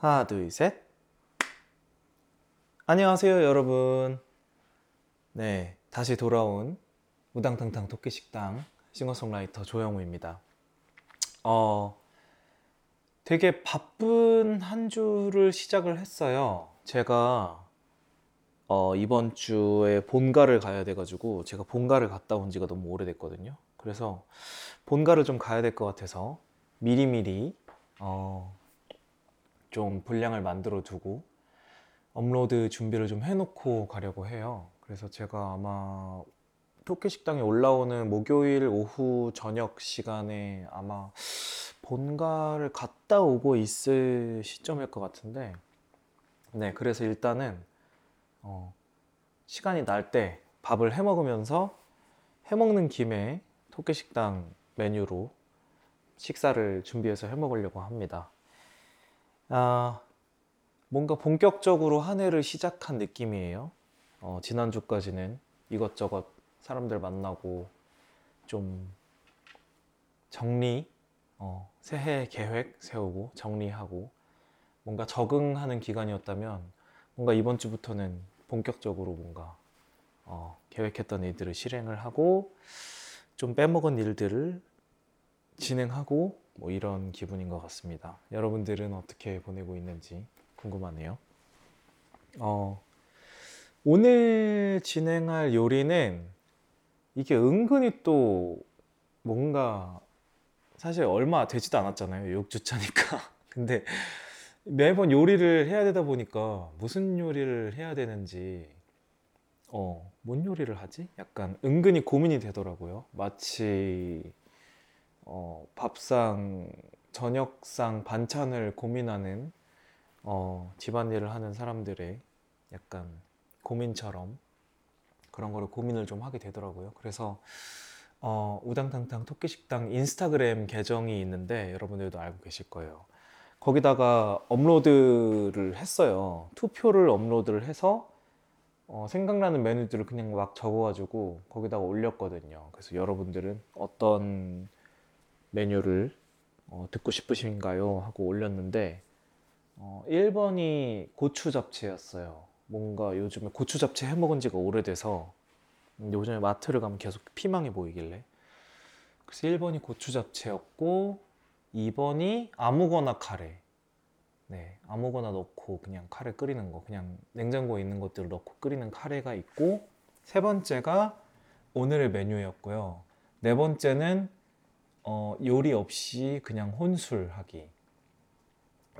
하나, 둘, 셋. 안녕하세요, 여러분. 네, 다시 돌아온 우당탕탕 토끼식당 싱어송라이터 조영우입니다. 어, 되게 바쁜 한 주를 시작을 했어요. 제가 어, 이번 주에 본가를 가야 돼가지고 제가 본가를 갔다 온 지가 너무 오래됐거든요. 그래서 본가를 좀 가야 될 것 같아서 미리미리 어, 좀 분량을 만들어 두고 업로드 준비를 좀 해놓고 가려고 해요. 그래서 제가 아마 토끼 식당에 올라오는 목요일 오후 저녁 시간에 아마 본가를 갔다 오고 있을 시점일 것 같은데, 네, 그래서 일단은 어, 시간이 날 때 밥을 해 먹으면서 해 먹는 김에 토끼 식당 메뉴로 식사를 준비해서 해 먹으려고 합니다. 아, 뭔가 본격적으로 한 해를 시작한 느낌이에요. 어, 지난주까지는 이것저것 사람들 만나고 좀 정리, 어, 새해 계획 세우고 정리하고 뭔가 적응하는 기간이었다면 뭔가 이번 주부터는 본격적으로 뭔가 어, 계획했던 일들을 실행을 하고 좀 빼먹은 일들을 진행하고 뭐 이런 기분인 것 같습니다. 여러분들은 어떻게 보내고 있는지 궁금하네요. 어, 오늘 진행할 요리는 이게 은근히 또 뭔가 사실 얼마 되지도 않았잖아요. 6주차니까. 근데 매번 요리를 해야 되다 보니까 무슨 요리를 해야 되는지 어, 뭔 요리를 하지? 약간 은근히 고민이 되더라고요. 마치 어, 밥상, 저녁상, 반찬을 고민하는 어, 집안일을 하는 사람들의 약간 고민처럼 그런 거를 고민을 좀 하게 되더라고요. 그래서 어, 우당탕탕 토끼식당 인스타그램 계정이 있는데 여러분들도 알고 계실 거예요. 거기다가 업로드를 했어요. 투표를 업로드를 해서 어, 생각나는 메뉴들을 그냥 막 적어가지고 거기다가 올렸거든요. 그래서 여러분들은 어떤 메뉴를 어, 듣고 싶으신가요? 하고 올렸는데 어, 1번이 고추 잡채였어요. 뭔가 요즘에 고추 잡채 해 먹은 지가 오래돼서 요즘에 마트를 가면 계속 피망이 보이길래 그래서 1번이 고추 잡채였고 2번이 아무거나 카레 네 아무거나 넣고 그냥 카레 끓이는 거 그냥 냉장고에 있는 것들을 넣고 끓이는 카레가 있고 세 번째가 오늘의 메뉴였고요 네 번째는 어, 요리 없이 그냥 혼술하기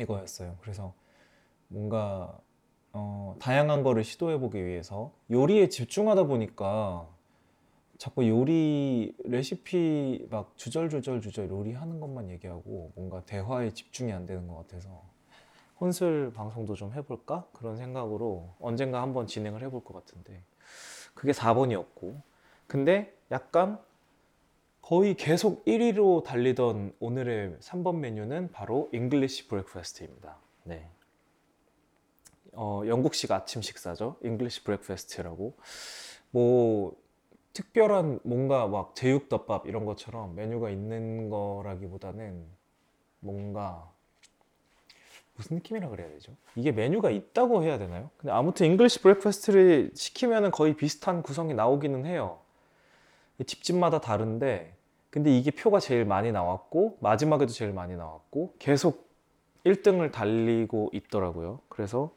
이거였어요. 그래서 뭔가 어, 다양한 거를 시도해 보기 위해서 요리에 집중하다 보니까 자꾸 요리 레시피 막 주절주절 주절 요리하는 것만 얘기하고 뭔가 대화에 집중이 안 되는 것 같아서 혼술 방송도 좀 해볼까 그런 생각으로 언젠가 한번 진행을 해볼 것 같은데 그게 4번이었고 근데 약간 거의 계속 1위로 달리던 오늘의 3번 메뉴는 바로 English breakfast입니다. 네. 어, 영국식 아침 식사죠. English breakfast라고. 뭐 특별한 뭔가 막 제육덮밥 이런 것처럼 메뉴가 있는 거라기보다는 뭔가 무슨 느낌이라 그래야 되죠? 이게 메뉴가 있다고 해야 되나요? 근데 아무튼 English breakfast를 시키면 거의 비슷한 구성이 나오기는 해요. 집집마다 다른데 근데 이게 표가 제일 많이 나왔고 마지막에도 제일 많이 나왔고 계속 1등을 달리고 있더라고요. 그래서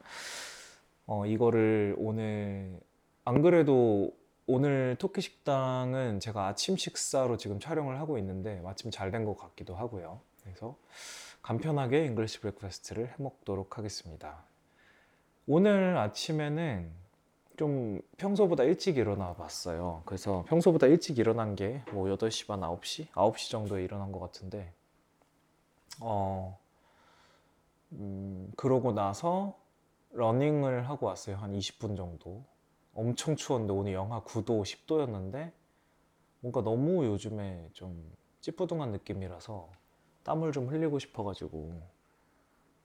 어, 이거를 오늘 안 그래도 오늘 토끼 식당은 제가 아침 식사로 지금 촬영을 하고 있는데 마침 잘 된 것 같기도 하고요. 그래서 간편하게 English breakfast를 해 먹도록 하겠습니다. 오늘 아침에는 좀 평소보다 일찍 일어나 봤어요. 그래서 평소보다 일찍 일어난 게 뭐 8시 반, 9시? 9시 정도에 일어난 것 같은데, 어, 음, 그러고 나서 러닝을 하고 왔어요. 한 20분 정도. 엄청 추웠는데 오늘 영하 9도, 10도였는데, 뭔가 너무 요즘에 좀 찌뿌둥한 느낌이라서 땀을 좀 흘리고 싶어가지고,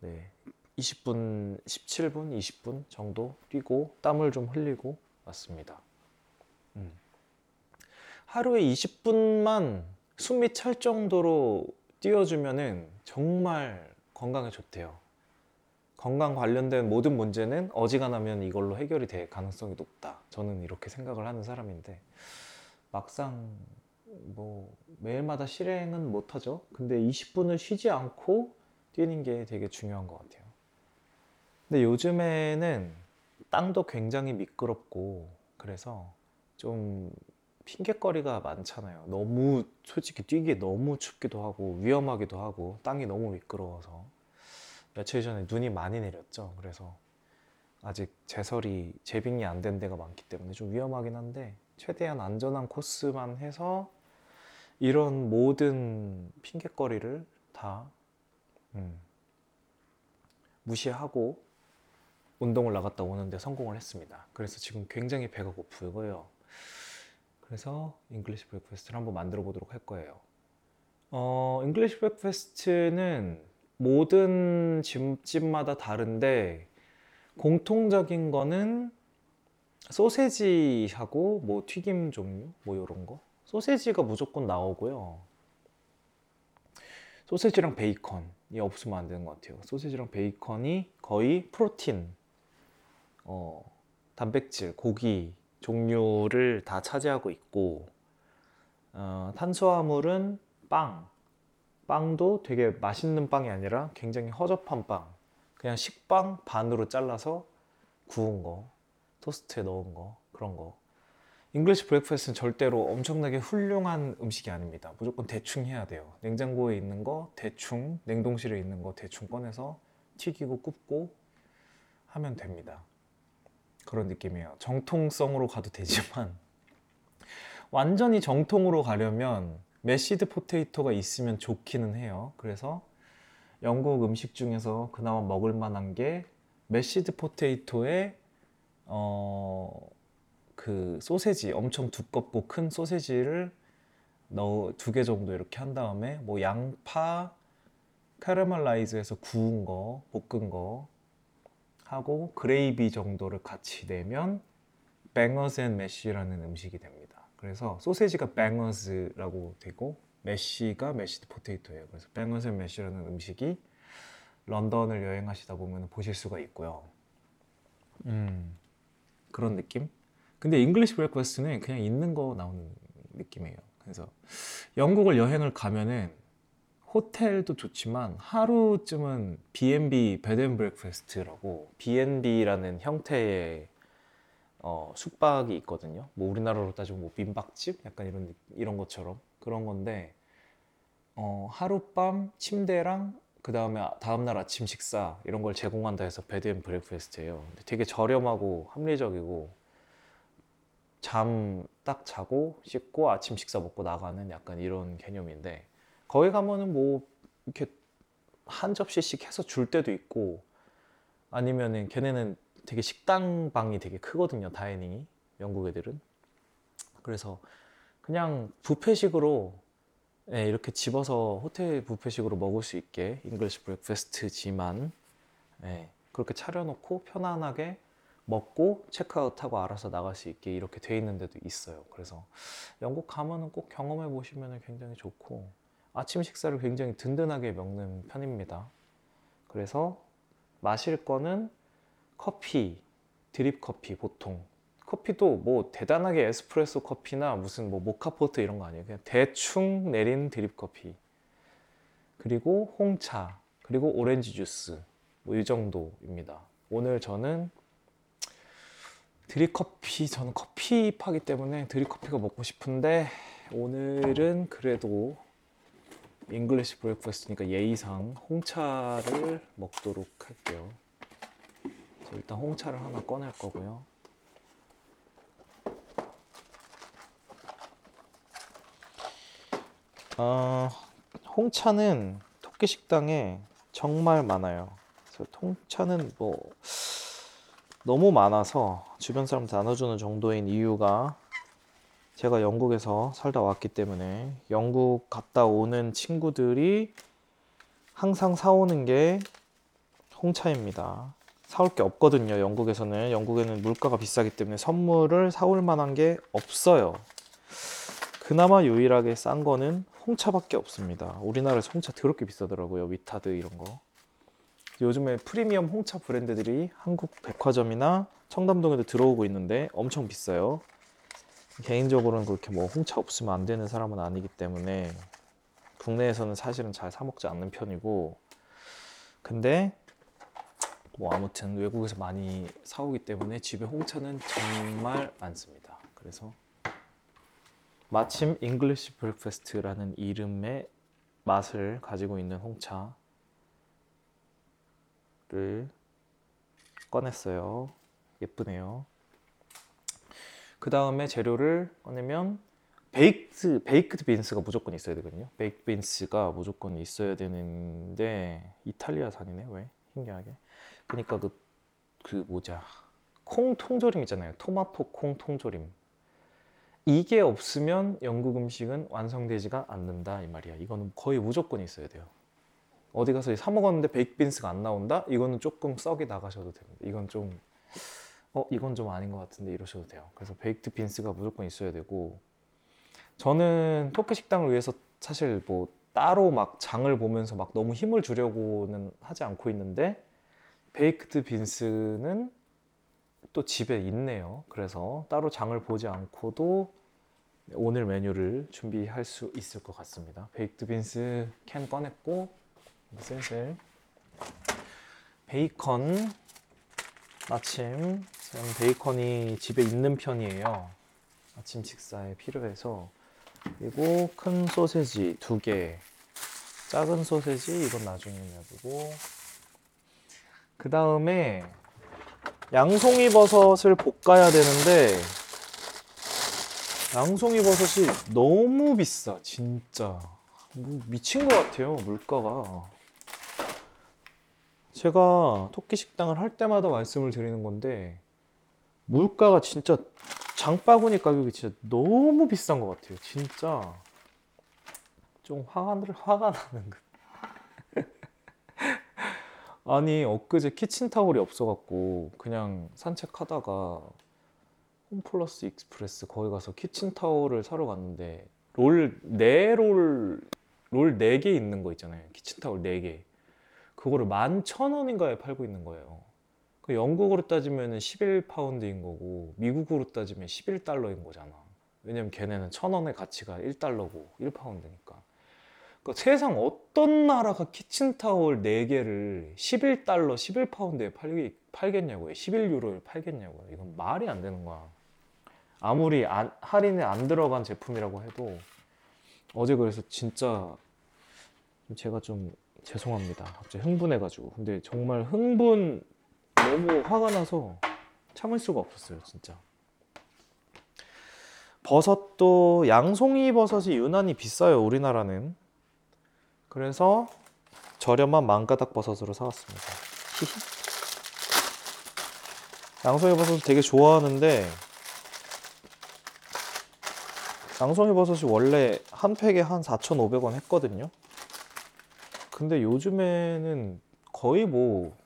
네. 20분, 17분, 20분 정도 뛰고 땀을 좀 흘리고 왔습니다. 음. 하루에 20분만 숨이 찰 정도로 뛰어주면은 정말 건강에 좋대요. 건강 관련된 모든 문제는 어지간하면 이걸로 해결이 될 가능성이 높다. 저는 이렇게 생각을 하는 사람인데 막상 뭐 매일마다 실행은 못하죠. 근데 20분을 쉬지 않고 뛰는 게 되게 중요한 것 같아요. 근데 요즘에는 땅도 굉장히 미끄럽고 그래서 좀 핑계거리가 많잖아요. 너무 솔직히 뛰기에 너무 춥기도 하고 위험하기도 하고 땅이 너무 미끄러워서 며칠 전에 눈이 많이 내렸죠. 그래서 아직 제설이 재빙이 안 된 데가 많기 때문에 좀 위험하긴 한데 최대한 안전한 코스만 해서 이런 모든 핑계거리를 다 음, 무시하고 운동을 나갔다 오는데 성공을 했습니다. 그래서 지금 굉장히 배가 고프고요. 그래서 English breakfast를 한번 만들어 보도록 할 거예요. 어, English breakfast는 모든 집집마다 다른데 공통적인 거는 소세지하고 뭐 튀김 종류 뭐 이런 거 소세지가 무조건 나오고요. 소세지랑 베이컨이 없으면 안 되는 것 같아요. 소세지랑 베이컨이 거의 프로틴, 어, 단백질, 고기 종류를 다 차지하고 있고 어, 탄수화물은 빵, 빵도 되게 맛있는 빵이 아니라 굉장히 허접한 빵, 그냥 식빵 반으로 잘라서 구운 거, 토스트에 넣은 거 그런 거. English breakfast는 절대로 엄청나게 훌륭한 음식이 아닙니다. 무조건 대충 해야 돼요. 냉장고에 있는 거 대충, 냉동실에 있는 거 대충 꺼내서 튀기고 굽고 하면 됩니다. 그런 느낌이에요. 정통성으로 가도 되지만 완전히 정통으로 가려면 mashed potato가 있으면 좋기는 해요. 그래서 영국 음식 중에서 그나마 먹을 만한 게 mashed potato에 어, 그 소세지 엄청 두껍고 큰 소세지를 넣어 두 개 정도 이렇게 한 다음에 뭐 양파 caramelize해서 구운 거 볶은 거 하고 gravy 정도를 같이 내면 bangers and mash라는 음식이 됩니다. 그래서 소세지가 bangers라고 되고 mash가 mashed potato예요. 그래서 bangers and mash라는 음식이 런던을 여행하시다 보면 보실 수가 있고요. 음, 그런 느낌? 근데 English breakfast는 그냥 있는 거 나오는 느낌이에요. 그래서 영국을 여행을 가면은 호텔도 좋지만 하루쯤은 B&B bed breakfast라고 B&B라는 형태의 어, 숙박이 있거든요. 뭐 우리나라로 따지면 뭐 민박집 약간 이런 이런 것처럼 그런 건데 어, 하룻밤 침대랑 그 다음에 다음 날 아침 식사 이런 걸 제공한다 해서 bed and breakfast예요. 되게 저렴하고 합리적이고 잠 딱 자고 씻고 아침 식사 먹고 나가는 약간 이런 개념인데 거기 가면은 뭐 이렇게 한 접시씩 해서 줄 때도 있고 아니면은 걔네는 되게 식당 방이 되게 크거든요 dining이. 영국 애들은. 그래서 그냥 뷔페식으로 예, 이렇게 집어서 호텔 뷔페식으로 먹을 수 있게 English breakfast지만 예, 그렇게 차려놓고 편안하게 먹고 체크아웃하고 알아서 나갈 수 있게 이렇게 돼 있는 데도 있어요. 그래서 영국 가면은 꼭 경험해 보시면 굉장히 좋고 아침 식사를 굉장히 든든하게 먹는 편입니다. 그래서 마실 거는 커피, 드립 커피 보통. 커피도 뭐 대단하게 에스프레소 커피나 무슨 뭐 모카포트 이런 거 아니에요. 그냥 대충 내린 드립 커피. 그리고 홍차, 그리고 오렌지 주스. 뭐 이 정도입니다. 오늘 저는 드립커피 저는 커피파기 때문에 드립커피가 먹고 싶은데 오늘은 그래도 English breakfast니까 예의상 홍차를 먹도록 할게요. 일단 홍차를 하나 꺼낼 거고요. 어, 홍차는 토끼 식당에 정말 많아요. 그래서 홍차는 뭐 너무 많아서 주변 사람한테 나눠주는 정도인 이유가 제가 영국에서 살다 왔기 때문에 영국 갔다 오는 친구들이 항상 사오는 게 홍차입니다. 사올 게 없거든요. 영국에서는 영국에는 물가가 비싸기 때문에 선물을 사올 만한 게 없어요. 그나마 유일하게 싼 거는 홍차밖에 없습니다. 우리나라에서 홍차 더럽게 비싸더라고요. 위타드 이런 거. 요즘에 프리미엄 홍차 브랜드들이 한국 백화점이나 청담동에도 들어오고 있는데 엄청 비싸요. 개인적으로는 그렇게 뭐 홍차 없으면 안 되는 사람은 아니기 때문에 국내에서는 사실은 잘 사 먹지 않는 편이고 근데 뭐 아무튼 외국에서 많이 사오기 때문에 집에 홍차는 정말 많습니다. 그래서 마침 English breakfast라는 이름의 맛을 가지고 있는 홍차를 꺼냈어요. 예쁘네요. 그 다음에 재료를 꺼내면 baked baked beans가 무조건 있어야 되거든요. baked beans가 무조건 있어야 되는데 이탈리아산이네 왜 신기하게. 그러니까 그, 그 뭐자 콩 통조림 있잖아요. 토마토 콩 통조림. 이게 없으면 영국 음식은 완성되지가 않는다 이 말이야. 이거는 거의 무조건 있어야 돼요. 어디 가서 사 먹었는데 baked beans가 안 나온다? 이거는 조금 썩이 나가셔도 됩니다. 이건 좀 어, 이건 좀 아닌 것 같은데 이러셔도 돼요. 그래서 baked beans가 무조건 있어야 되고 저는 토끼 식당을 위해서 사실 뭐 따로 막 장을 보면서 막 너무 힘을 주려고는 하지 않고 있는데 baked beans는 또 집에 있네요. 그래서 따로 장을 보지 않고도 오늘 메뉴를 준비할 수 있을 것 같습니다. baked beans 캔 꺼냈고 슬슬 베이컨 마침 저는 베이컨이 집에 있는 편이에요. 아침 식사에 필요해서. 그리고 큰 소세지 두 개, 작은 소세지 이건 나중에 놔두고. 그 다음에 양송이 버섯을 볶아야 되는데 양송이 버섯이 너무 비싸 진짜. 뭐 미친 것 같아요 물가가 제가 토끼 식당을 할 때마다 말씀을 드리는 건데 물가가 진짜 장바구니 가격이 진짜 너무 비싼 것 같아요. 진짜 좀 화가 화가 나는 그. 아니 엊그제 키친타올이 없어갖고 그냥 산책하다가 홈플러스 익스프레스 거기 가서 키친타올을 사러 갔는데 롤 네롤롤 네 개 있는 거 있잖아요. 키친타올 네 개. 그거를 만 천 원인가에 팔고 있는 거예요. 그 영국으로 따지면 11파운드인 거고 미국으로 따지면 11달러인 거잖아. 왜냐면 걔네는 천 원의 가치가 1달러고 1파운드니까. 그러니까 세상 어떤 나라가 키친타올 4개를 11달러, 11파운드에 팔, 팔겠냐고요. 11유로에 팔겠냐고요. 이건 말이 안 되는 거야. 아무리 안, 할인에 안 들어간 제품이라고 해도 어제 그래서 진짜 제가 좀 죄송합니다. 갑자기 흥분해가지고. 근데 정말 흥분 너무 화가 나서 참을 수가 없었어요, 진짜. 버섯도 양송이 버섯이 유난히 비싸요, 우리나라는. 그래서 저렴한 망가닥 버섯으로 사왔습니다. 양송이 버섯 되게 좋아하는데 양송이 버섯이 원래 한 팩에 한 4,500원 했거든요. 근데 요즘에는 거의 뭐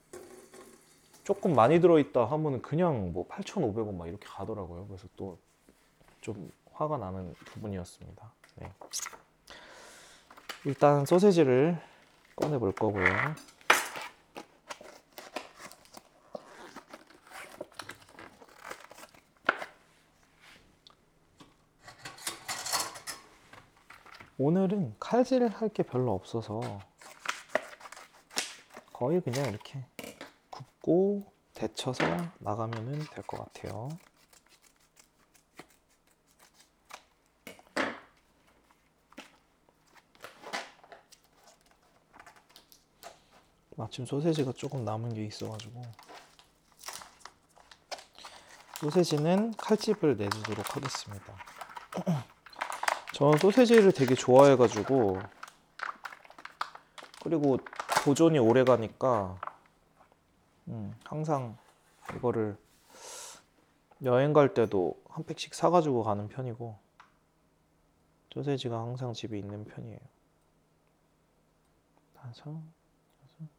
조금 많이 들어있다 하면은 그냥 뭐 8,500원 막 이렇게 가더라고요. 그래서 또 좀 화가 나는 부분이었습니다. 네. 일단 소세지를 꺼내 볼 거고요. 오늘은 칼질을 할게 별로 없어서 거의 그냥 이렇게 굽고 데쳐서 나가면 될 것 같아요. 마침 소세지가 조금 남은 게 있어가지고 소세지는 칼집을 내주도록 하겠습니다. 저는 소세지를 되게 좋아해가지고 그리고 보존이 오래 가니까 음, 항상 이거를 여행 갈 때도 한 팩씩 사가지고 가는 편이고 소세지가 항상 집에 있는 편이에요. 다섯, 여섯,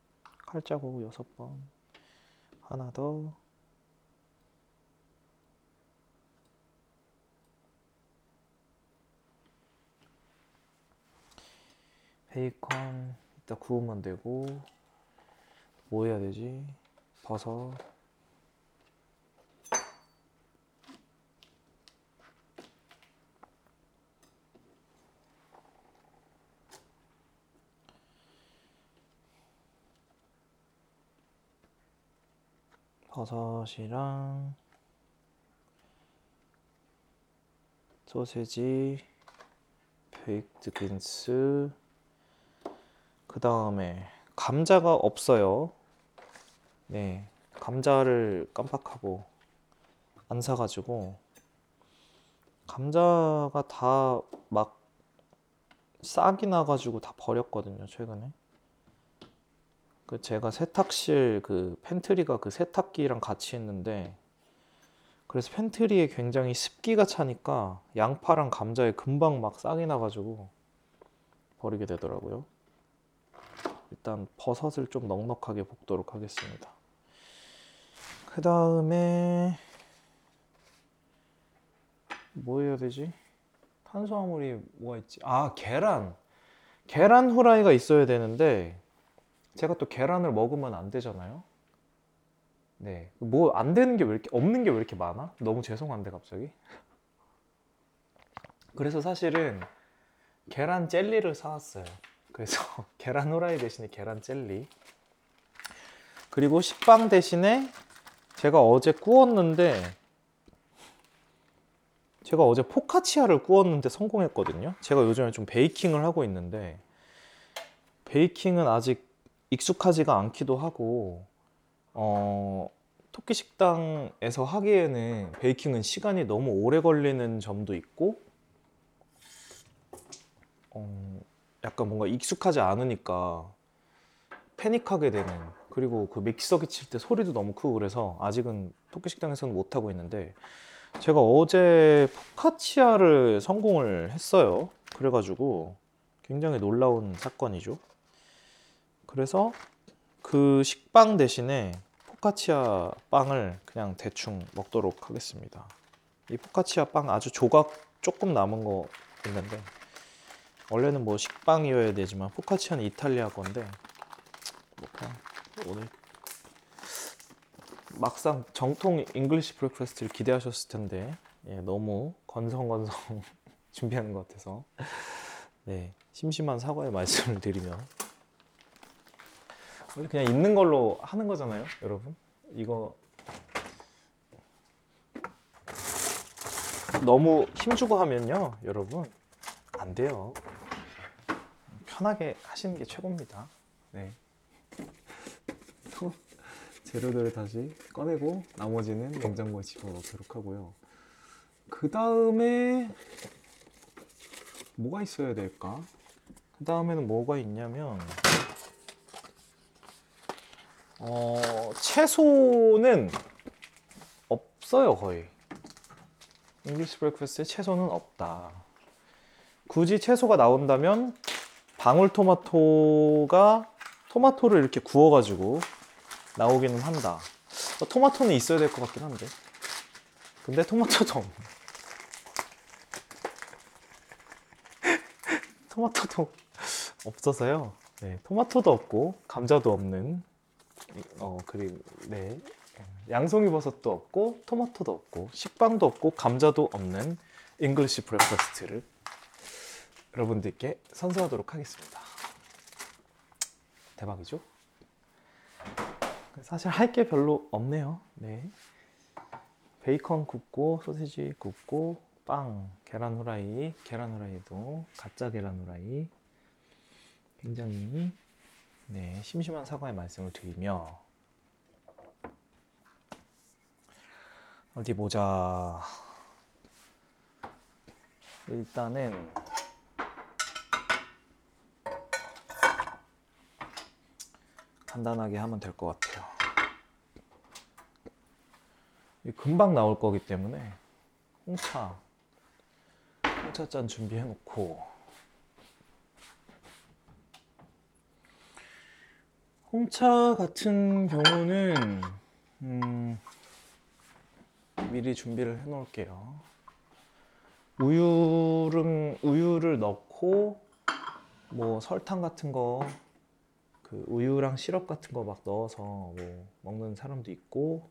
칼자국 여섯 번, 하나 더. 베이컨 이따 구우면 되고 뭐 해야 되지? 버섯. 버섯이랑 소세지, baked beans, 그 다음에 감자가 없어요. 네, 감자를 깜빡하고 안 사가지고 감자가 다 막 싹이 나가지고 다 버렸거든요, 최근에. 그 제가 세탁실 그 pantry가 그 세탁기랑 같이 있는데 그래서 팬트리에 굉장히 습기가 차니까 양파랑 감자에 금방 막 싹이 나가지고 버리게 되더라고요. 일단 버섯을 좀 넉넉하게 볶도록 하겠습니다. 그 다음에 뭐 해야 되지? 탄수화물이 뭐가 있지? 아 계란. 계란 후라이가 있어야 되는데 제가 또 계란을 먹으면 안 되잖아요. 네. 뭐 안 되는 게 왜 이렇게 없는 게 왜 이렇게 많아? 너무 죄송한데 갑자기. 그래서 사실은 계란 젤리를 사왔어요. 그래서 계란 후라이 대신에 계란 젤리. 그리고 식빵 대신에 제가 어제 구웠는데 제가 어제 포카치아를 구웠는데 성공했거든요. 제가 요즘에 좀 베이킹을 하고 있는데 베이킹은 아직 익숙하지가 않기도 하고 어, 토끼 식당에서 하기에는 베이킹은 시간이 너무 오래 걸리는 점도 있고 어, 약간 뭔가 익숙하지 않으니까 패닉하게 되는 그리고 그 믹서기 칠 때 소리도 너무 크고 그래서 아직은 토끼 식당에서는 못 하고 있는데 제가 어제 포카치아를 성공을 했어요. 그래가지고 굉장히 놀라운 사건이죠. 그래서 그 식빵 대신에 포카치아 빵을 그냥 대충 먹도록 하겠습니다. 이 포카치아 빵 아주 조각 조금 남은 거 있는데 원래는 뭐 식빵이어야 되지만 포카치아는 이탈리아 건데 뭐 그냥 오늘 막상 정통 English breakfast를 기대하셨을 텐데 예, 너무 건성건성 준비하는 것 같아서. 네 심심한 사과의 말씀을 드리며. 원래 그냥 있는 걸로 하는 거잖아요, 여러분. 이거 너무 힘주고 하면요, 여러분 안 돼요. 편하게 하시는 게 최고입니다. 네. 또 재료들을 다시 꺼내고 나머지는 냉장고에 집어넣도록 하고요. 그 다음에 뭐가 있어야 될까? 그 다음에는 뭐가 있냐면 어, 채소는 없어요, 거의. English breakfast에 채소는 없다. 굳이 채소가 나온다면 방울토마토가 토마토를 이렇게 구워가지고 나오기는 한다. 어, 토마토는 있어야 될 것 같긴 한데. 근데 토마토도 없네. 토마토도 없어서요. 네, 토마토도 없고 감자도 없는 어 그리고 네 양송이 버섯도 없고 토마토도 없고 식빵도 없고 감자도 없는 English breakfast를 여러분들께 선사하도록 하겠습니다. 대박이죠? 사실 할 게 별로 없네요. 네. 베이컨 굽고 소세지 굽고 빵, 계란 후라이, 계란 후라이도 가짜 계란 후라이 굉장히 네, 심심한 사과의 말씀을 드리며 어디 보자. 일단은 간단하게 하면 될 것 같아요. 금방 나올 거기 때문에 홍차 홍차잔 준비해 놓고 홍차 같은 경우는 음, 미리 준비를 해 놓을게요. 우유를 우유를 넣고 뭐 설탕 같은 거 그그 우유랑 시럽 같은 거 막 넣어서 뭐 먹는 사람도 있고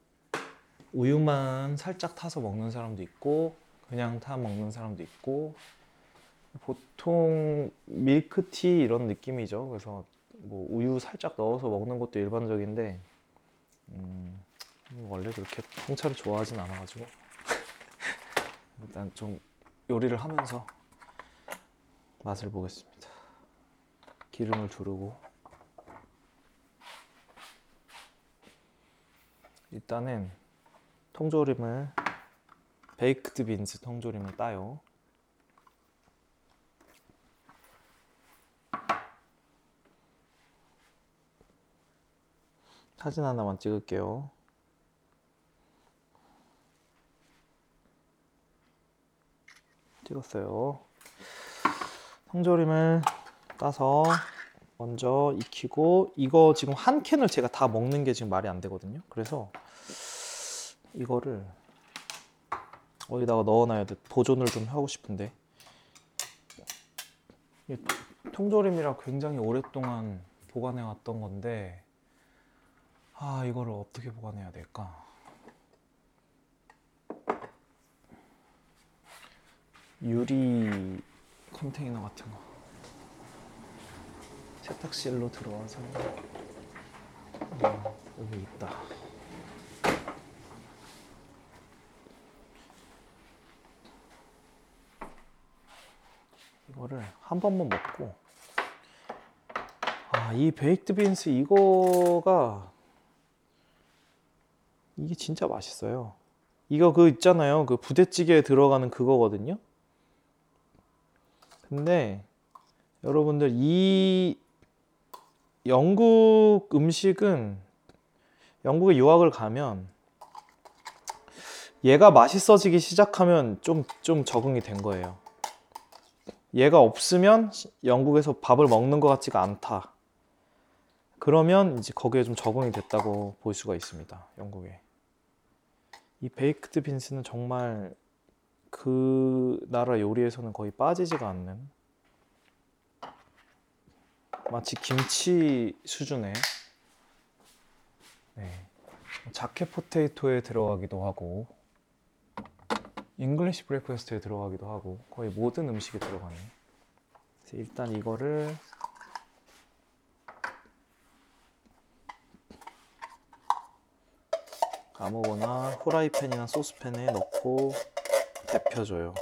우유만 살짝 타서 먹는 사람도 있고 그냥 타 먹는 사람도 있고 보통 밀크티 이런 느낌이죠. 그래서 뭐 우유 살짝 넣어서 먹는 것도 일반적인데 음, 원래 그렇게 홍차를 좋아하진 않아가지고 일단 좀 요리를 하면서 맛을 보겠습니다. 기름을 두르고 일단은 통조림을 베이크드 빈스 통조림을 따요. 사진 하나만 찍을게요. 찍었어요. 통조림을 따서 먼저 익히고 이거 지금 한 캔을 제가 다 먹는 게 지금 말이 안 되거든요. 그래서 이거를 어디다가 넣어놔야 돼. 보존을 좀 하고 싶은데 통조림이라 굉장히 오랫동안 보관해 왔던 건데 아 이거를 어떻게 보관해야 될까? 유리 컨테이너 같은 거 세탁실로 들어와서 어, 여기 있다. 이거를 한 번만 먹고 아 이 베이크드 빈스 이거가 이게 진짜 맛있어요. 이거 그 있잖아요. 그 부대찌개에 들어가는 그거거든요. 근데 여러분들 이 영국 음식은 영국에 유학을 가면 얘가 맛있어지기 시작하면 좀, 좀 적응이 된 거예요. 얘가 없으면 영국에서 밥을 먹는 것 같지가 않다. 그러면 이제 거기에 좀 적응이 됐다고 볼 수가 있습니다. 영국에. 이 베이크드 빈스는 정말 그 나라 요리에서는 거의 빠지지가 않는 마치 김치 수준의 네. jacket potato에 들어가기도 하고 English breakfast에 들어가기도 하고 거의 모든 음식에 들어가는 그래서 일단 이거를 아무거나 후라이팬이나 saucepan에 넣고 데펴줘요.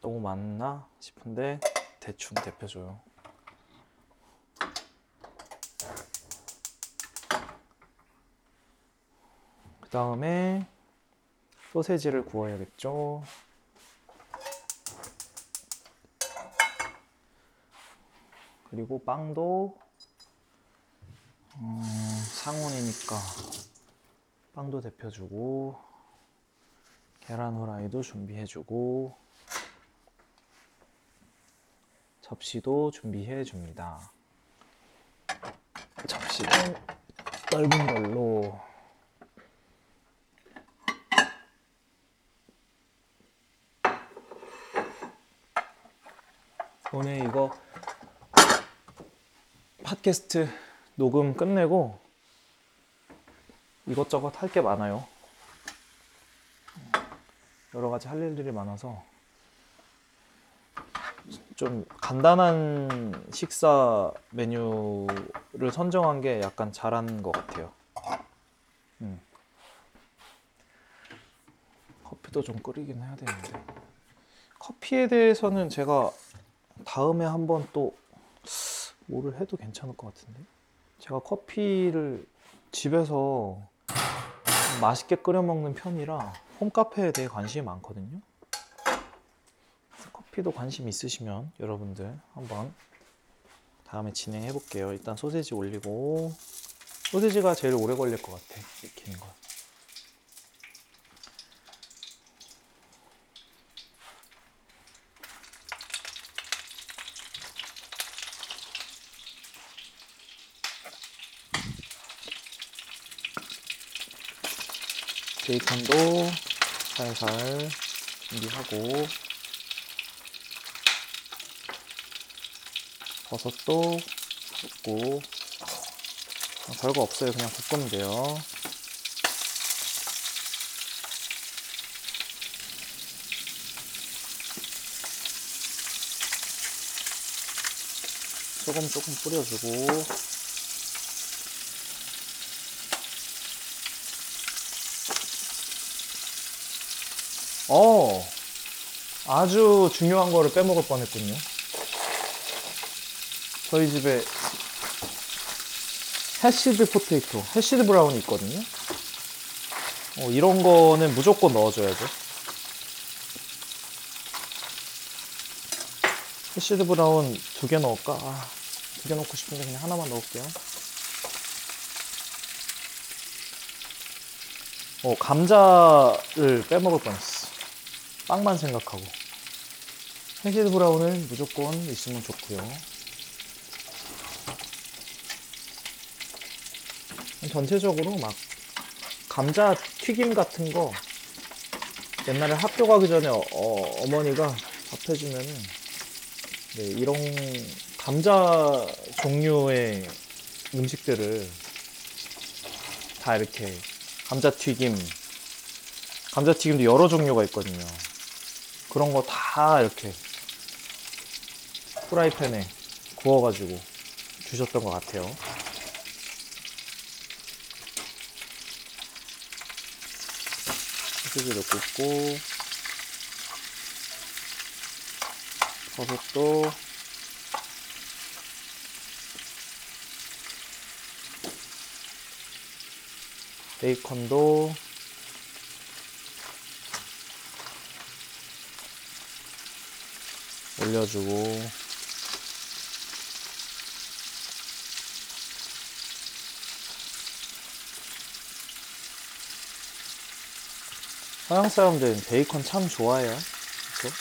너무 많나 싶은데 대충 데펴줘요. 그 다음에 소세지를 구워야겠죠. 그리고 빵도 음, 상온이니까 빵도 데펴주고 계란 후라이도 준비해주고 접시도 준비해 줍니다. 접시는 넓은 걸로 오늘 이거 팟캐스트 녹음 끝내고 이것저것 할 게 많아요. 여러 가지 할 일들이 많아서 좀 간단한 식사 메뉴를 선정한 게 약간 잘한 것 같아요. 음. 커피도 좀 끓이긴 해야 되는데 커피에 대해서는 제가 다음에 한번 또 뭐를 해도 괜찮을 것 같은데 제가 커피를 집에서 맛있게 끓여 먹는 편이라 홈카페에 대해 관심이 많거든요. 커피도 관심 있으시면 여러분들 한번 다음에 진행해 볼게요. 일단 소세지 올리고 소세지가 제일 오래 걸릴 것 같아 익히는 거. 베이컨도 살살 준비하고 버섯도 볶고 아, 별거 없어요. 그냥 볶으면 돼요. 소금 조금 뿌려주고 어 아주 중요한 거를 빼먹을 뻔했군요. 저희 집에 hashed potato, hashed brown이 있거든요. 어, 이런 거는 무조건 넣어줘야죠. hashed brown 두 개 넣을까? 아, 두 개 넣고 싶은데 그냥 하나만 넣을게요. 어, 감자를 빼먹을 뻔했어. 빵만 생각하고. hashed brown은 무조건 있으면 좋고요. 전체적으로 막 감자 튀김 같은 거 옛날에 학교 가기 전에 어머니가 밥 해주면은 네, 이런 감자 종류의 음식들을 다 이렇게 감자 튀김 감자 튀김도 여러 종류가 있거든요 그런 거 다 이렇게 프라이팬에 구워가지고 주셨던 것 같아요. 소시지를 굽고 버섯도 베이컨도 올려주고 서양 사람들은 베이컨 참 좋아해요. 그렇죠?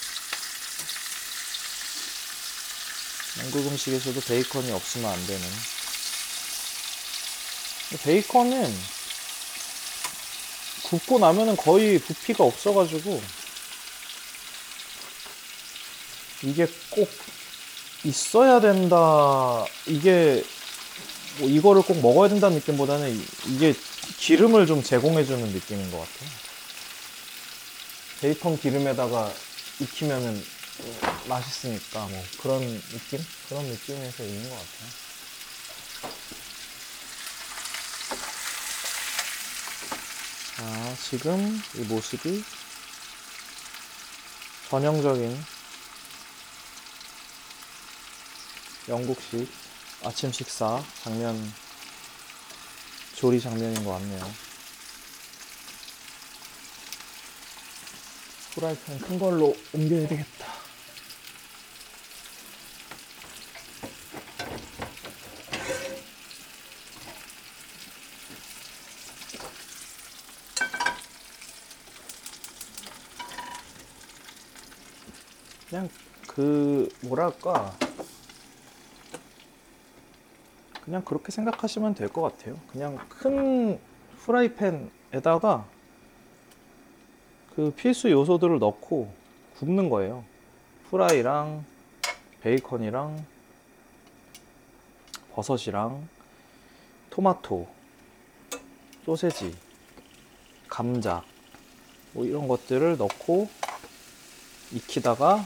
영국 음식에서도 베이컨이 없으면 안 되는. 베이컨은 굽고 나면은 거의 부피가 없어가지고 이게 꼭 있어야 된다. 이게 뭐 이거를 꼭 먹어야 된다는 느낌보다는 이- 이게 기름을 좀 제공해주는 느낌인 것 같아요. 베이컨 기름에다가 익히면은 맛있으니까 뭐 그런 느낌? 그런 느낌에서 있는 것 같아요. 자, 지금 이 모습이 전형적인 영국식 아침 식사 장면, 조리 장면인 것 같네요. 프라이팬 큰 걸로 옮겨야 되겠다. 그냥 그 뭐랄까 그냥 그렇게 생각하시면 될 것 같아요. 그냥 큰 프라이팬에다가 그 필수 요소들을 넣고 굽는 거예요. 프라이랑 베이컨이랑 버섯이랑 토마토, 소세지, 감자 뭐 이런 것들을 넣고 익히다가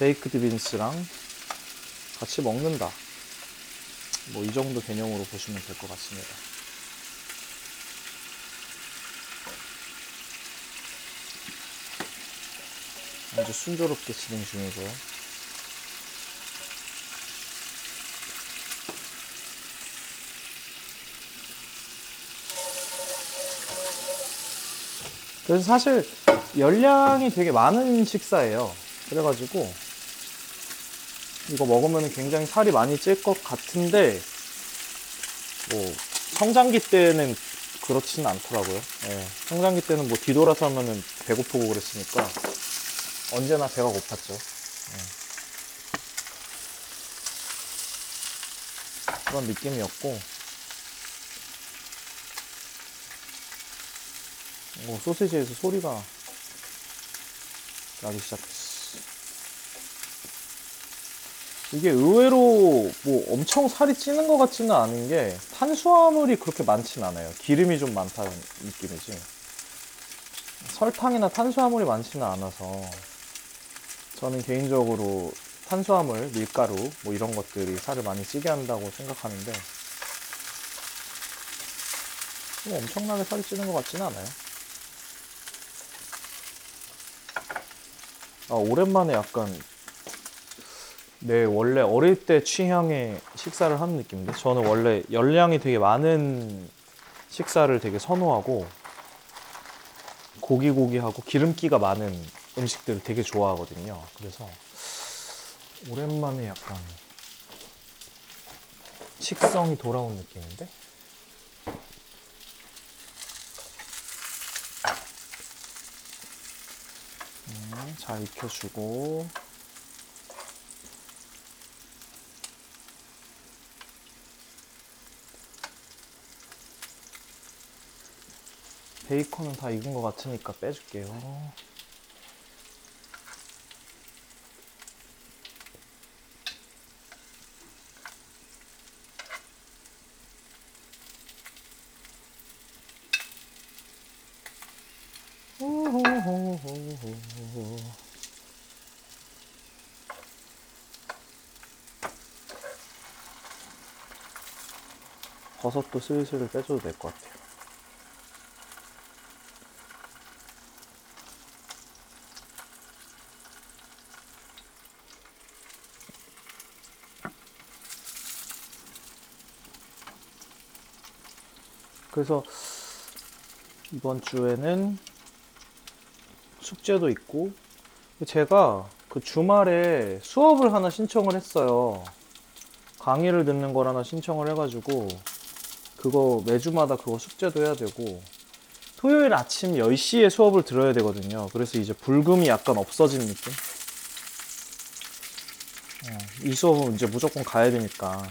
베이크드 빈스랑 같이 먹는다. 뭐 이 정도 개념으로 보시면 될 것 같습니다. 아주 순조롭게 진행 중이고요. 그래서 사실 열량이 되게 많은 식사예요. 그래가지고 이거 먹으면 굉장히 살이 많이 찔 것 같은데 뭐 성장기 때는 그렇지는 않더라고요. 예, 성장기 때는 뭐 뒤돌아서 하면은 배고프고 그랬으니까 언제나 배가 고팠죠. 예. 그런 느낌이었고 오, 소시지에서 소리가 나기 시작했어. 이게 의외로 뭐 엄청 살이 찌는 것 같지는 않은 게 탄수화물이 그렇게 많진 않아요. 기름이 좀 많다는 느낌이지. 설탕이나 탄수화물이 많지는 않아서 저는 개인적으로 탄수화물, 밀가루 뭐 이런 것들이 살을 많이 찌게 한다고 생각하는데 뭐 엄청나게 살이 찌는 것 같지는 않아요. 아, 오랜만에 약간 내 원래 어릴 때 취향의 식사를 하는 느낌인데 저는 원래 열량이 되게 많은 식사를 되게 선호하고 고기고기하고 기름기가 많은 음식들을 되게 좋아하거든요. 그래서 오랜만에 약간 식성이 돌아온 느낌인데 음, 잘 익혀주고 베이컨은 다 익은 것 같으니까 빼줄게요. 버섯도 슬슬 빼줘도 될 것 같아요. 그래서 이번 주에는 숙제도 있고 제가 그 주말에 수업을 하나 신청을 했어요. 강의를 듣는 걸 하나 신청을 해가지고 그거 매주마다 그거 숙제도 해야 되고 토요일 아침 10시에 수업을 들어야 되거든요. 그래서 이제 불금이 약간 없어진 느낌? 어, 이 수업은 이제 무조건 가야 되니까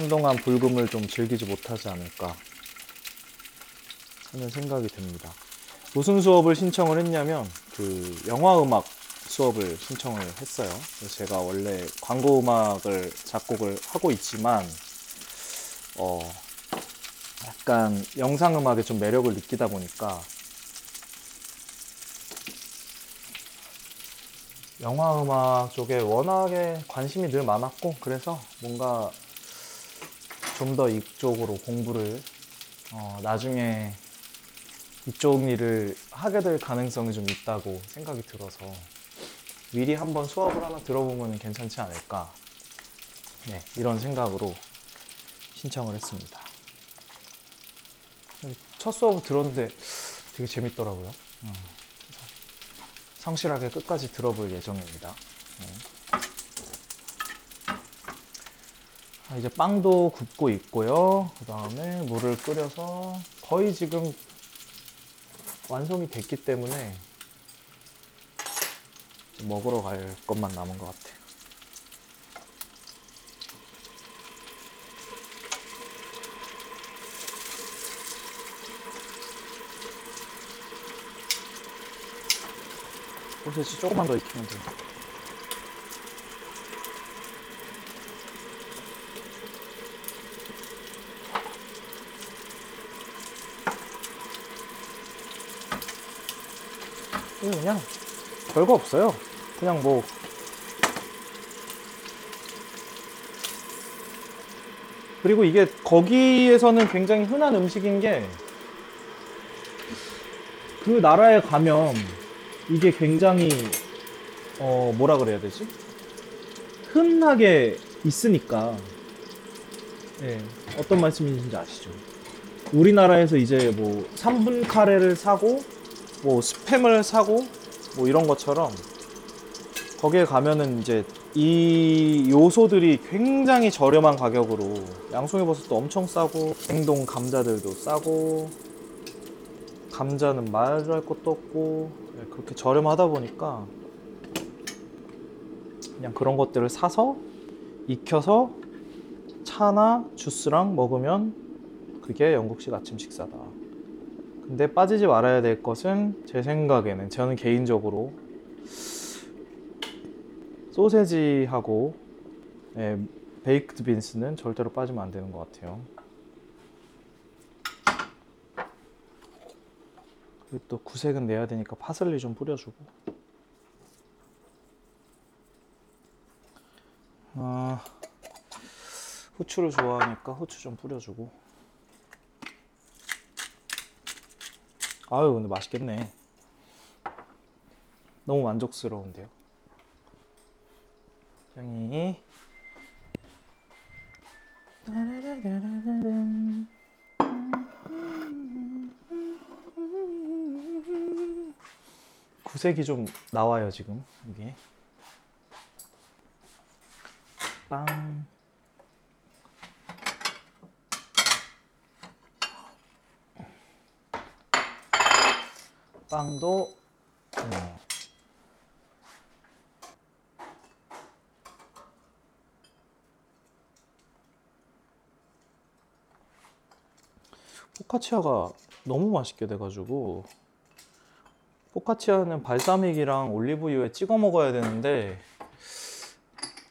한동안 불금을 좀 즐기지 못하지 않을까 하는 생각이 듭니다. 무슨 수업을 신청을 했냐면 그 영화 음악 수업을 신청을 했어요. 제가 원래 광고 음악을 작곡을 하고 있지만 어 약간 영상 음악에 좀 매력을 느끼다 보니까 영화 음악 쪽에 워낙에 관심이 늘 많았고 그래서 뭔가 좀 더 이쪽으로 공부를 어, 나중에 이쪽 일을 하게 될 가능성이 좀 있다고 생각이 들어서 미리 한번 수업을 하나 들어보면 괜찮지 않을까 네, 이런 생각으로 신청을 했습니다. 첫 수업을 들었는데 되게 재밌더라고요. 음, 성실하게 끝까지 들어볼 예정입니다. 네. 아, 이제 빵도 굽고 있고요. 그 다음에 물을 끓여서 거의 지금 완성이 됐기 때문에 먹으러 갈 것만 남은 것 같아요. 소세지 조금만 더 익히면 돼요. 이거 그냥 별거 없어요. 그냥 뭐 그리고 이게 거기에서는 굉장히 흔한 음식인 게 그 나라에 가면 이게 굉장히 어 뭐라 그래야 되지? 흔하게 있으니까 예, 어떤 말씀인지 아시죠? 우리나라에서 이제 뭐 3분 카레를 사고 뭐 스팸을 사고 뭐 이런 것처럼 거기에 가면은 이제 이 요소들이 굉장히 저렴한 가격으로 양송이 버섯도 엄청 싸고 냉동 감자들도 싸고 감자는 말할 것도 없고 네, 그렇게 저렴하다 보니까 그냥 그런 것들을 사서 익혀서 차나 주스랑 먹으면 그게 영국식 아침 식사다. 근데 빠지지 말아야 될 것은 제 생각에는 저는 개인적으로 소세지하고 예, 베이크드 빈스는 절대로 빠지면 안 되는 것 같아요. 그리고 또 구색은 내야 되니까 파슬리 좀 뿌려주고. 아, 후추를 좋아하니까 후추 좀 뿌려주고. 아유, 근데 맛있겠네. 너무 만족스러운데요. 짱이. 구색이 좀 나와요 지금 이게 빵 빵도 어, 포카치아가 너무 맛있게 돼가지고 포카치아는 발사믹이랑 올리브유에 찍어 먹어야 되는데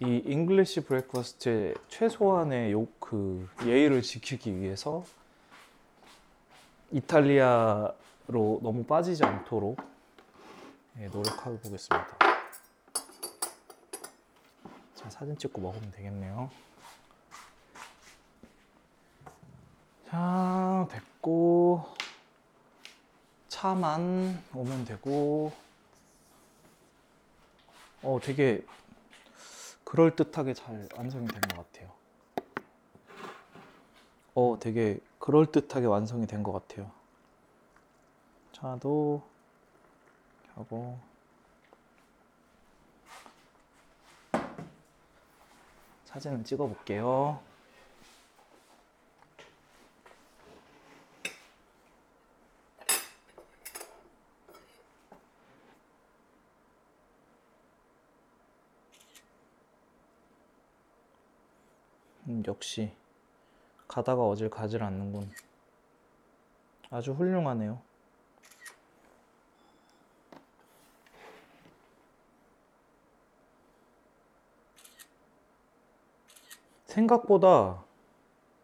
이 English breakfast의 최소한의 요, 그 예의를 지키기 위해서 이탈리아로 너무 빠지지 않도록 예, 노력해 보겠습니다. 자, 사진 찍고 먹으면 되겠네요. 자, 됐고 차만 오면 되고 어 되게 그럴듯하게 잘 완성이 된 것 같아요. 어 되게 그럴듯하게 완성이 된 것 같아요. 차도 하고 사진을 찍어 볼게요. 음, 역시 가다가 어딜 가질 않는군. 아주 훌륭하네요. 생각보다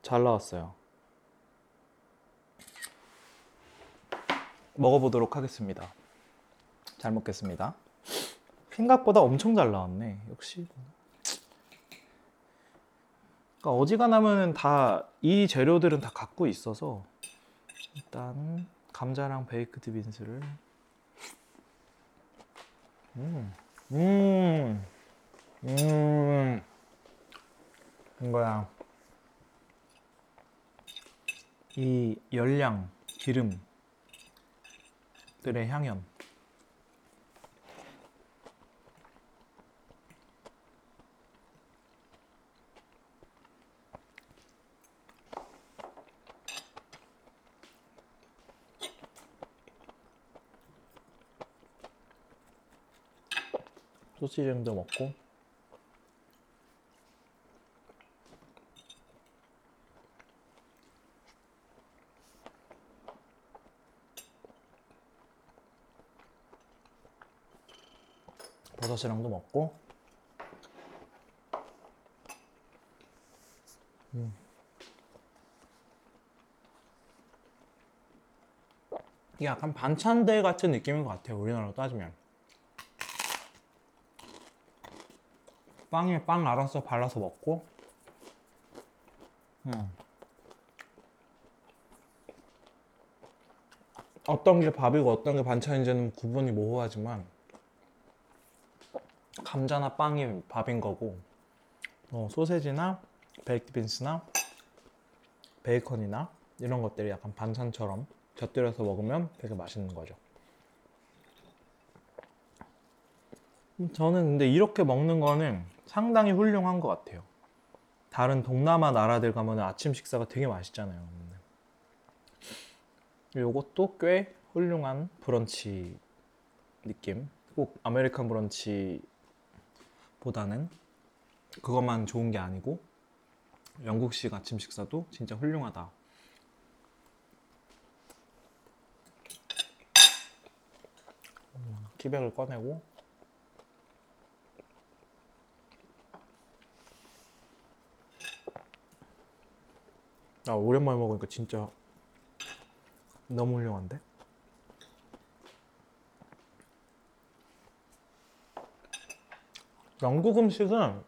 잘 나왔어요. 먹어보도록 하겠습니다. 잘 먹겠습니다. 생각보다 엄청 잘 나왔네. 역시 그러니까 어지간하면 다 이 재료들은 다 갖고 있어서 일단 감자랑 베이크드 빈스를 음, 음, 음, 이 거야. 이 열량, 기름들의 향연. 소시지도 먹고 버섯이랑도 먹고 음. 이게 약간 반찬대 같은 느낌인 것 같아요 우리나라로 따지면 빵에 빵 알아서 발라서 먹고 음. 어떤 게 밥이고 어떤 게 반찬인지는 구분이 모호하지만 감자나 빵이 밥인 거고 어, 소세지나 베이크 빈스나 베이컨이나 이런 것들이 약간 반찬처럼 곁들여서 먹으면 되게 맛있는 거죠. 음, 저는 근데 이렇게 먹는 거는 상당히 훌륭한 것 같아요. 다른 동남아 나라들 가면 아침 식사가 되게 맛있잖아요. 요것도 꽤 훌륭한 브런치 느낌. 꼭 American 브런치 보다는 그것만 좋은 게 아니고 영국식 아침 식사도 진짜 훌륭하다. 음, 기백을 꺼내고 아 오랜만에 먹으니까 진짜 너무 훌륭한데? 영국 음식은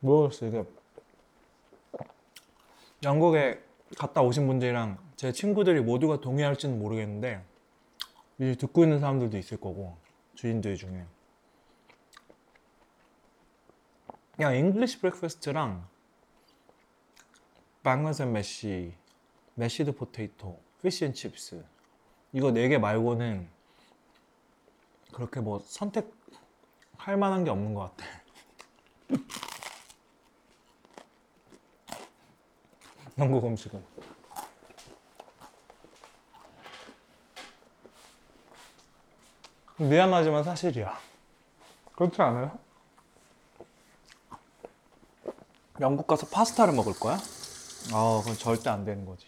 모르겠어 이게? 영국에 갔다 오신 분들이랑 제 친구들이 모두가 동의할지는 모르겠는데 이 듣고 있는 사람들도 있을 거고 주인들 중에. 그냥 English breakfast랑 and mash mashed potato fish and chips 이거 네 개 말고는 그렇게 뭐 선택할 만한 게 없는 것 같아 영국 음식은 미안하지만 사실이야 그렇지 않아요? 영국 가서 파스타를 먹을 거야? 아, 그건 절대 안 되는 거지.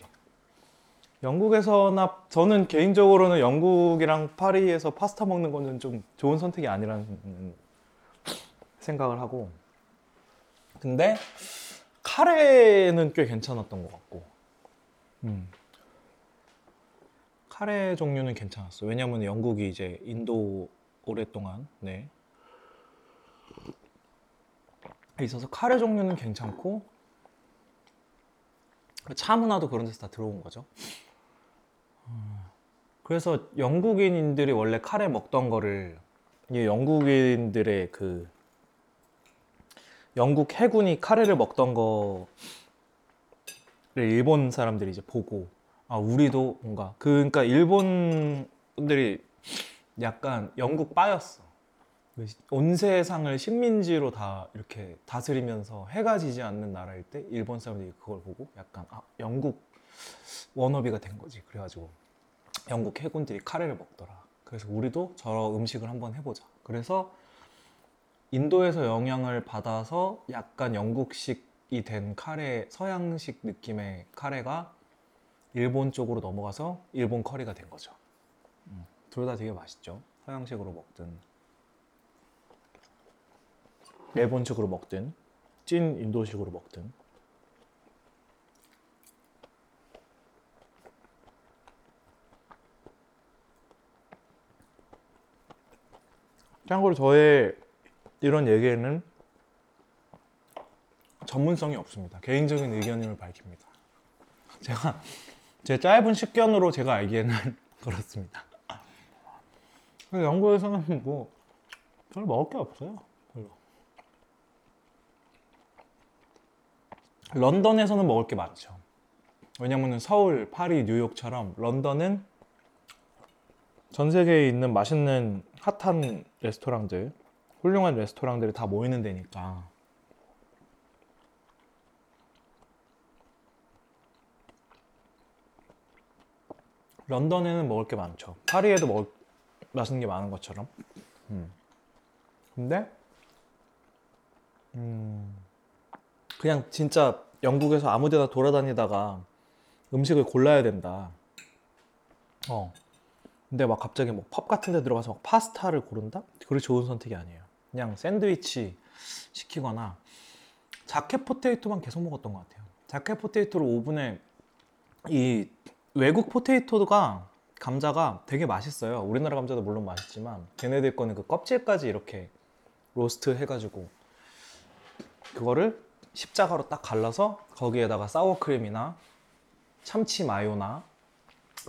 영국에서나 저는 개인적으로는 영국이랑 파리에서 파스타 먹는 거는 좀 좋은 선택이 아니라는 생각을 하고. 근데 카레는 꽤 괜찮았던 것 같고. 음. 카레 종류는 괜찮았어. 왜냐면 영국이 이제 인도 오랫동안 네, 있어서 카레 종류는 괜찮고 차 문화도 그런 데서 다 들어온 거죠. 음, 그래서 영국인들이 원래 카레 먹던 거를 이 영국인들의 그 영국 해군이 카레를 먹던 거를 일본 사람들이 이제 보고 아 우리도 뭔가 그 그러니까 일본 분들이 약간 영국 빠였어. 온 세상을 식민지로 다 이렇게 다스리면서 해가 지지 않는 나라일 때 일본 사람들이 그걸 보고 약간 아, 영국 워너비가 된 거지. 그래가지고 영국 해군들이 카레를 먹더라. 그래서 우리도 저 음식을 한번 해보자. 그래서 인도에서 영향을 받아서 약간 영국식이 된 카레, 서양식 느낌의 카레가 일본 쪽으로 넘어가서 일본 커리가 된 거죠. 음, 둘다 되게 맛있죠. 서양식으로 먹든 일본식으로 먹든 찐 인도식으로 먹든 참고로 저의 이런 얘기에는 전문성이 없습니다. 개인적인 의견임을 밝힙니다. 제가 제 짧은 식견으로 제가 알기에는 그렇습니다. 영국에서는 뭐 별로 먹을 게 없어요. 별로. 런던에서는 먹을 게 많죠. 왜냐면 서울, 파리, 뉴욕처럼 런던은 전 세계에 있는 맛있는 핫한 레스토랑들, 훌륭한 레스토랑들이 다 모이는 데니까. 런던에는 먹을 게 많죠. 파리에도 먹을 맛있는 게 많은 것처럼. 음. 근데 음. 그냥 진짜 영국에서 아무 데나 돌아다니다가 음식을 골라야 된다. 어. 근데 막 갑자기 뭐 펍 같은 데 들어가서 막 파스타를 고른다? 그게 좋은 선택이 아니에요. 그냥 샌드위치 시키거나 jacket potato만 계속 먹었던 것 같아요. jacket potato를 오븐에 이 외국 potato가 감자가 되게 맛있어요. 우리나라 감자도 물론 맛있지만 걔네들 거는 그 껍질까지 이렇게 roast 해가지고 그거를 십자가로 딱 갈라서 거기에다가 사워크림이나 참치 마요나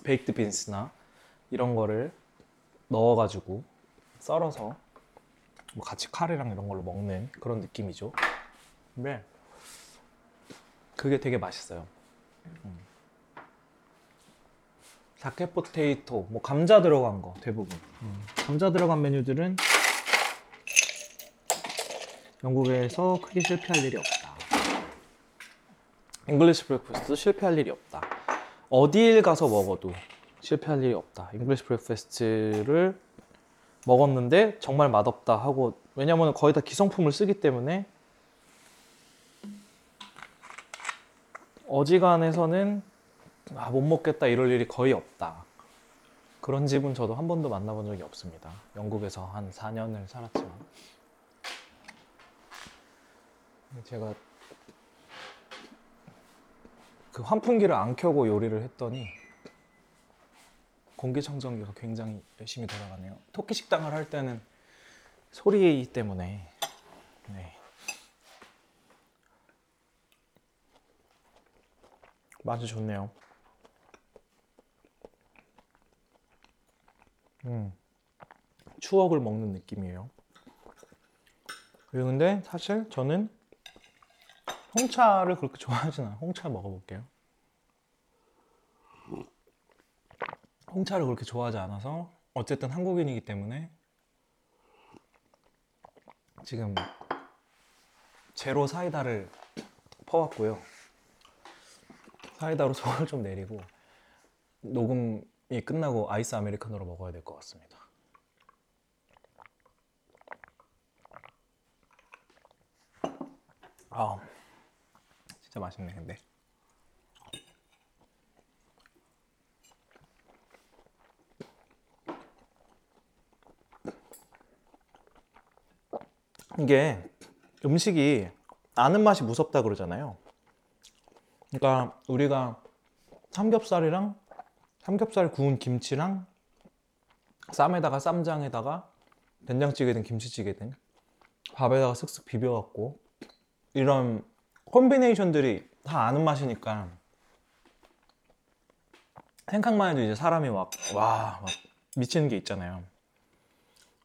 baked beans나 이런 거를 넣어가지고 썰어서 뭐 같이 카레랑 이런 걸로 먹는 그런 느낌이죠. 근데 그게 되게 맛있어요. 음. jacket potato, 뭐 감자 들어간 거 대부분. 음. 감자 들어간 메뉴들은 영국에서 크게 실패할 일이 없다. English breakfast도 실패할 일이 없다. 어디에 가서 먹어도 실패할 일이 없다. English breakfast를 먹었는데 정말 맛없다 하고 왜냐면 거의 다 기성품을 쓰기 때문에 어지간해서는 아, 못 먹겠다 이럴 일이 거의 없다. 그런 집은 저도 한 번도 만나본 적이 없습니다. 영국에서 한 4년을 살았지만 제가 그 환풍기를 안 켜고 요리를 했더니 공기청정기가 굉장히 열심히 돌아가네요. 토끼 식당을 할 때는 소리 때문에 네. 맛이 좋네요. 음, 추억을 먹는 느낌이에요. 그런데 사실 저는 홍차를 그렇게 좋아하진 않아요. 홍차 먹어볼게요. 홍차를 그렇게 좋아하지 않아서 어쨌든 한국인이기 때문에 지금 제로 사이다를 퍼왔고요. 사이다로 속을 좀 내리고 녹음이 끝나고 아이스 아메리카노로 먹어야 될 것 같습니다. 아, 진짜 맛있네 근데. 이게 음식이 아는 맛이 무섭다 그러잖아요. 그러니까 우리가 삼겹살이랑 삼겹살 구운 김치랑 쌈에다가 쌈장에다가 된장찌개든 김치찌개든 밥에다가 쓱쓱 비벼갖고 이런 콤비네이션들이 다 아는 맛이니까 생각만 해도 이제 사람이 막 와 막 미치는 게 있잖아요.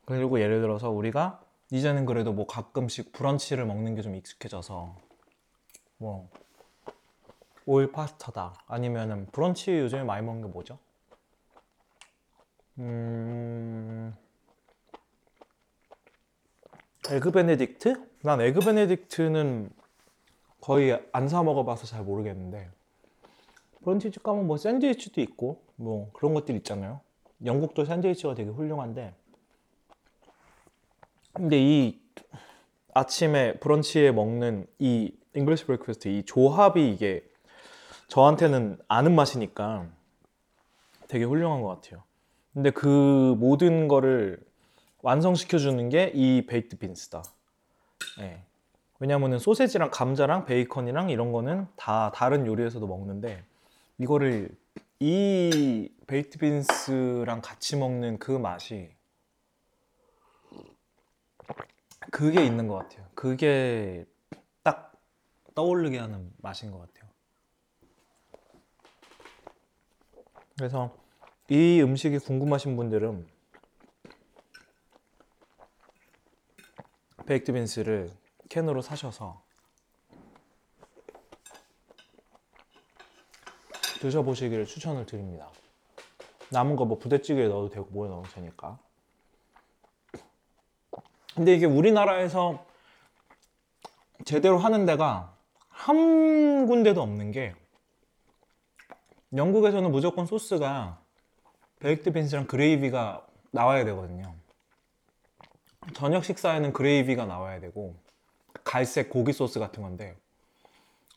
그리고 예를 들어서 우리가 이제는 그래도 뭐 가끔씩 브런치를 먹는 게 좀 익숙해져서 뭐 오일 파스타다 아니면은 브런치 요즘에 많이 먹는 게 뭐죠? 음... egg benedict? 난 egg benedict는 거의 안 사 먹어봐서 잘 모르겠는데 브런치집 가면 뭐 샌드위치도 있고 뭐 그런 것들 있잖아요 영국도 샌드위치가 되게 훌륭한데 근데 이 아침에 브런치에 먹는 이 English breakfast 이 조합이 이게 저한테는 아는 맛이니까 되게 훌륭한 것 같아요. 근데 그 모든 거를 완성시켜 주는 게 이 baked beans다. 네. 왜냐면은 소세지랑 감자랑 베이컨이랑 이런 거는 다 다른 요리에서도 먹는데 이거를 이 베이크드 빈스랑 같이 먹는 그 맛이 그게 있는 것 같아요. 그게 딱 떠오르게 하는 맛인 것 같아요. 그래서 이 음식이 궁금하신 분들은 baked beans를 캔으로 사셔서 드셔보시기를 추천을 드립니다. 남은 거 뭐 부대찌개에 넣어도 되고 뭐에 넣어도 되니까. 근데 이게 우리나라에서 제대로 하는 데가 한 군데도 없는 게 영국에서는 무조건 소스가 baked beans랑 gravy가 나와야 되거든요. 저녁 식사에는 gravy가 나와야 되고 갈색 고기 소스 같은 건데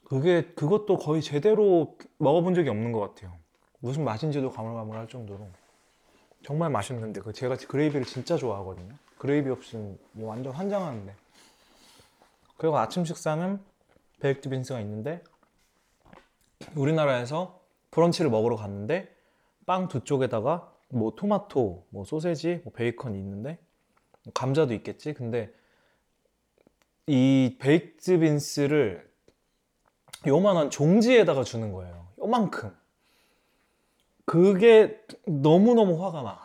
그게 그것도 거의 제대로 먹어본 적이 없는 것 같아요. 무슨 맛인지도 가물가물할 정도로 정말 맛있는데 그 제가 gravy를 진짜 좋아하거든요. gravy 없이는 뭐 완전 환장하는데. 그리고 아침 식사는 baked beans가 있는데 우리나라에서 브런치를 먹으러 갔는데 빵 두 쪽에다가 뭐 토마토, 뭐 소세지, 뭐 베이컨이 있는데 감자도 있겠지. 근데 이 baked beans를 요만한 종지에다가 주는 거예요. 요만큼. 그게 너무너무 화가 나.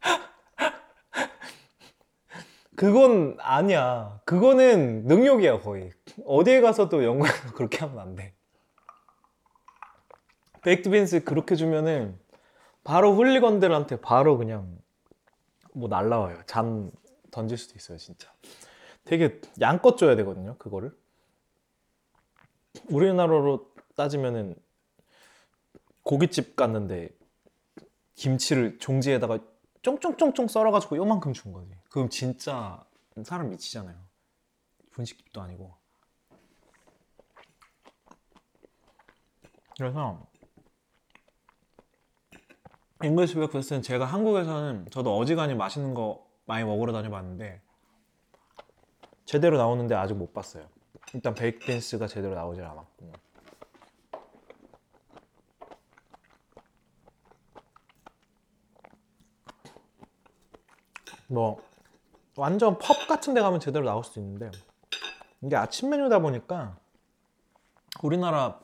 그건 아니야. 그거는 능욕이야, 거의. 어디에 가서도 영국에서 그렇게 하면 안 돼. baked beans 그렇게 주면은 바로 훌리건들한테 바로 그냥 뭐 날라와요. 잠 던질 수도 있어요, 진짜. 되게 양껏 줘야 되거든요, 그거를. 우리나라로 따지면은 고깃집 갔는데 김치를 종지에다가 쫑쫑쫑쫑 썰어가지고 요만큼 준 거지. 그럼 진짜 사람 미치잖아요. 분식집도 아니고. 그래서 English breakfast는 제가 한국에서는 저도 어지간히 맛있는 거 많이 먹으러 다녀봤는데 제대로 나오는데 아직 못 봤어요. 일단 baked beans가 제대로 나오질 않았고 뭐 완전 펍 같은 데 가면 제대로 나올 수도 있는데 이게 아침 메뉴다 보니까 우리나라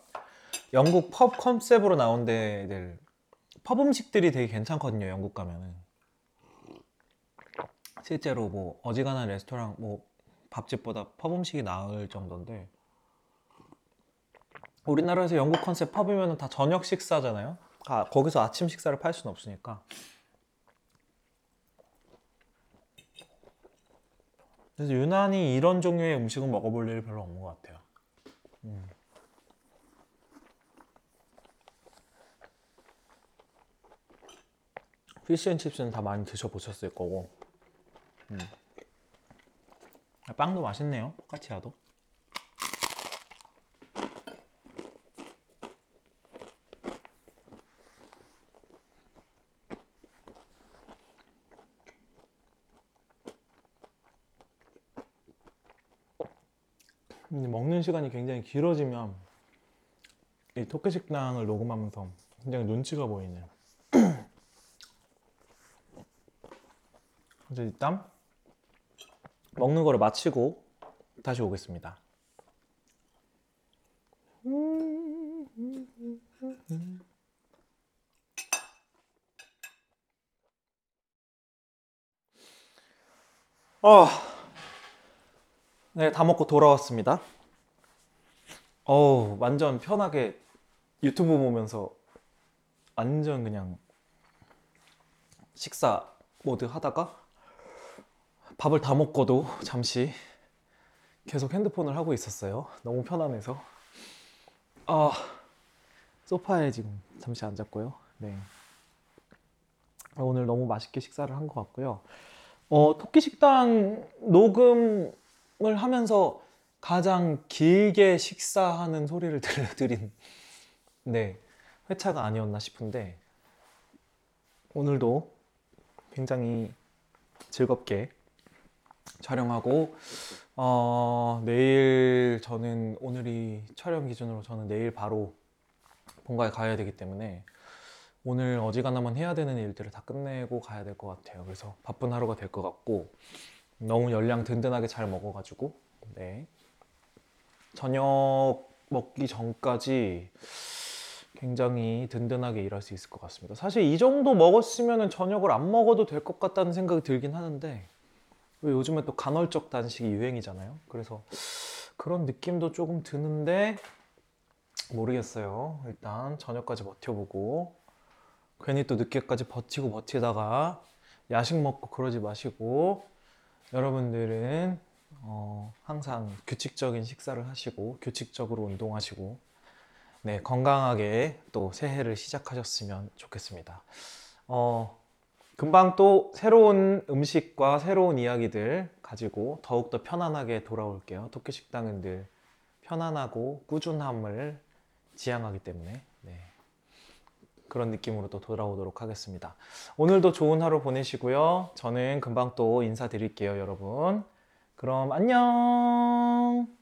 영국 펍 컨셉으로 나온 데들 펍 음식들이 되게 괜찮거든요 영국 가면은 실제로 뭐 어지간한 레스토랑 뭐 밥집보다 펍 음식이 나을 정도인데 우리나라에서 영국 컨셉 펍이면 다 저녁 식사잖아요 아, 거기서 아침 식사를 팔 수는 없으니까 그래서 유난히 이런 종류의 음식은 먹어볼 일이 별로 없는 것 같아요. 음. 피시앤칩스는 다 많이 드셔보셨을 거고 음. 아, 빵도 맛있네요. 포카치아도. 먹는 시간이 굉장히 길어지면 이 토끼 식당을 녹음하면서 굉장히 눈치가 보이네요. 그래서 일단 먹는 거를 마치고 다시 오겠습니다. 어, 네, 다 먹고 돌아왔습니다. 어우, 완전 편하게 유튜브 보면서 완전 그냥 식사 모드 하다가 밥을 다 먹고도 잠시 계속 핸드폰을 하고 있었어요. 너무 편안해서. 아, 소파에 지금 잠시 앉았고요. 네. 오늘 너무 맛있게 식사를 한 것 같고요. 어, 토끼 식당 녹음을 하면서 가장 길게 식사하는 소리를 들려드린 네, 회차가 아니었나 싶은데 오늘도 굉장히 즐겁게 촬영하고 어, 내일 저는 오늘이 촬영 기준으로 저는 내일 바로 본가에 가야 되기 때문에 오늘 어지간하면 해야 되는 일들을 다 끝내고 가야 될 것 같아요. 그래서 바쁜 하루가 될 것 같고 너무 열량 든든하게 잘 먹어가지고 네 저녁 먹기 전까지 굉장히 든든하게 일할 수 있을 것 같습니다. 사실 이 정도 먹었으면 저녁을 안 먹어도 될 것 같다는 생각이 들긴 하는데 왜 요즘에 또 간헐적 단식이 유행이잖아요. 그래서 그런 느낌도 조금 드는데 모르겠어요. 일단 저녁까지 버텨보고 괜히 또 늦게까지 버티고 버티다가 야식 먹고 그러지 마시고 여러분들은 어, 항상 규칙적인 식사를 하시고 규칙적으로 운동하시고 네, 건강하게 또 새해를 시작하셨으면 좋겠습니다. 어, 금방 또 새로운 음식과 새로운 이야기들 가지고 더욱더 편안하게 돌아올게요. 토끼 식당은 늘 편안하고 꾸준함을 지향하기 때문에 네. 그런 느낌으로 또 돌아오도록 하겠습니다. 오늘도 좋은 하루 보내시고요. 저는 금방 또 인사드릴게요, 여러분. 그럼 안녕!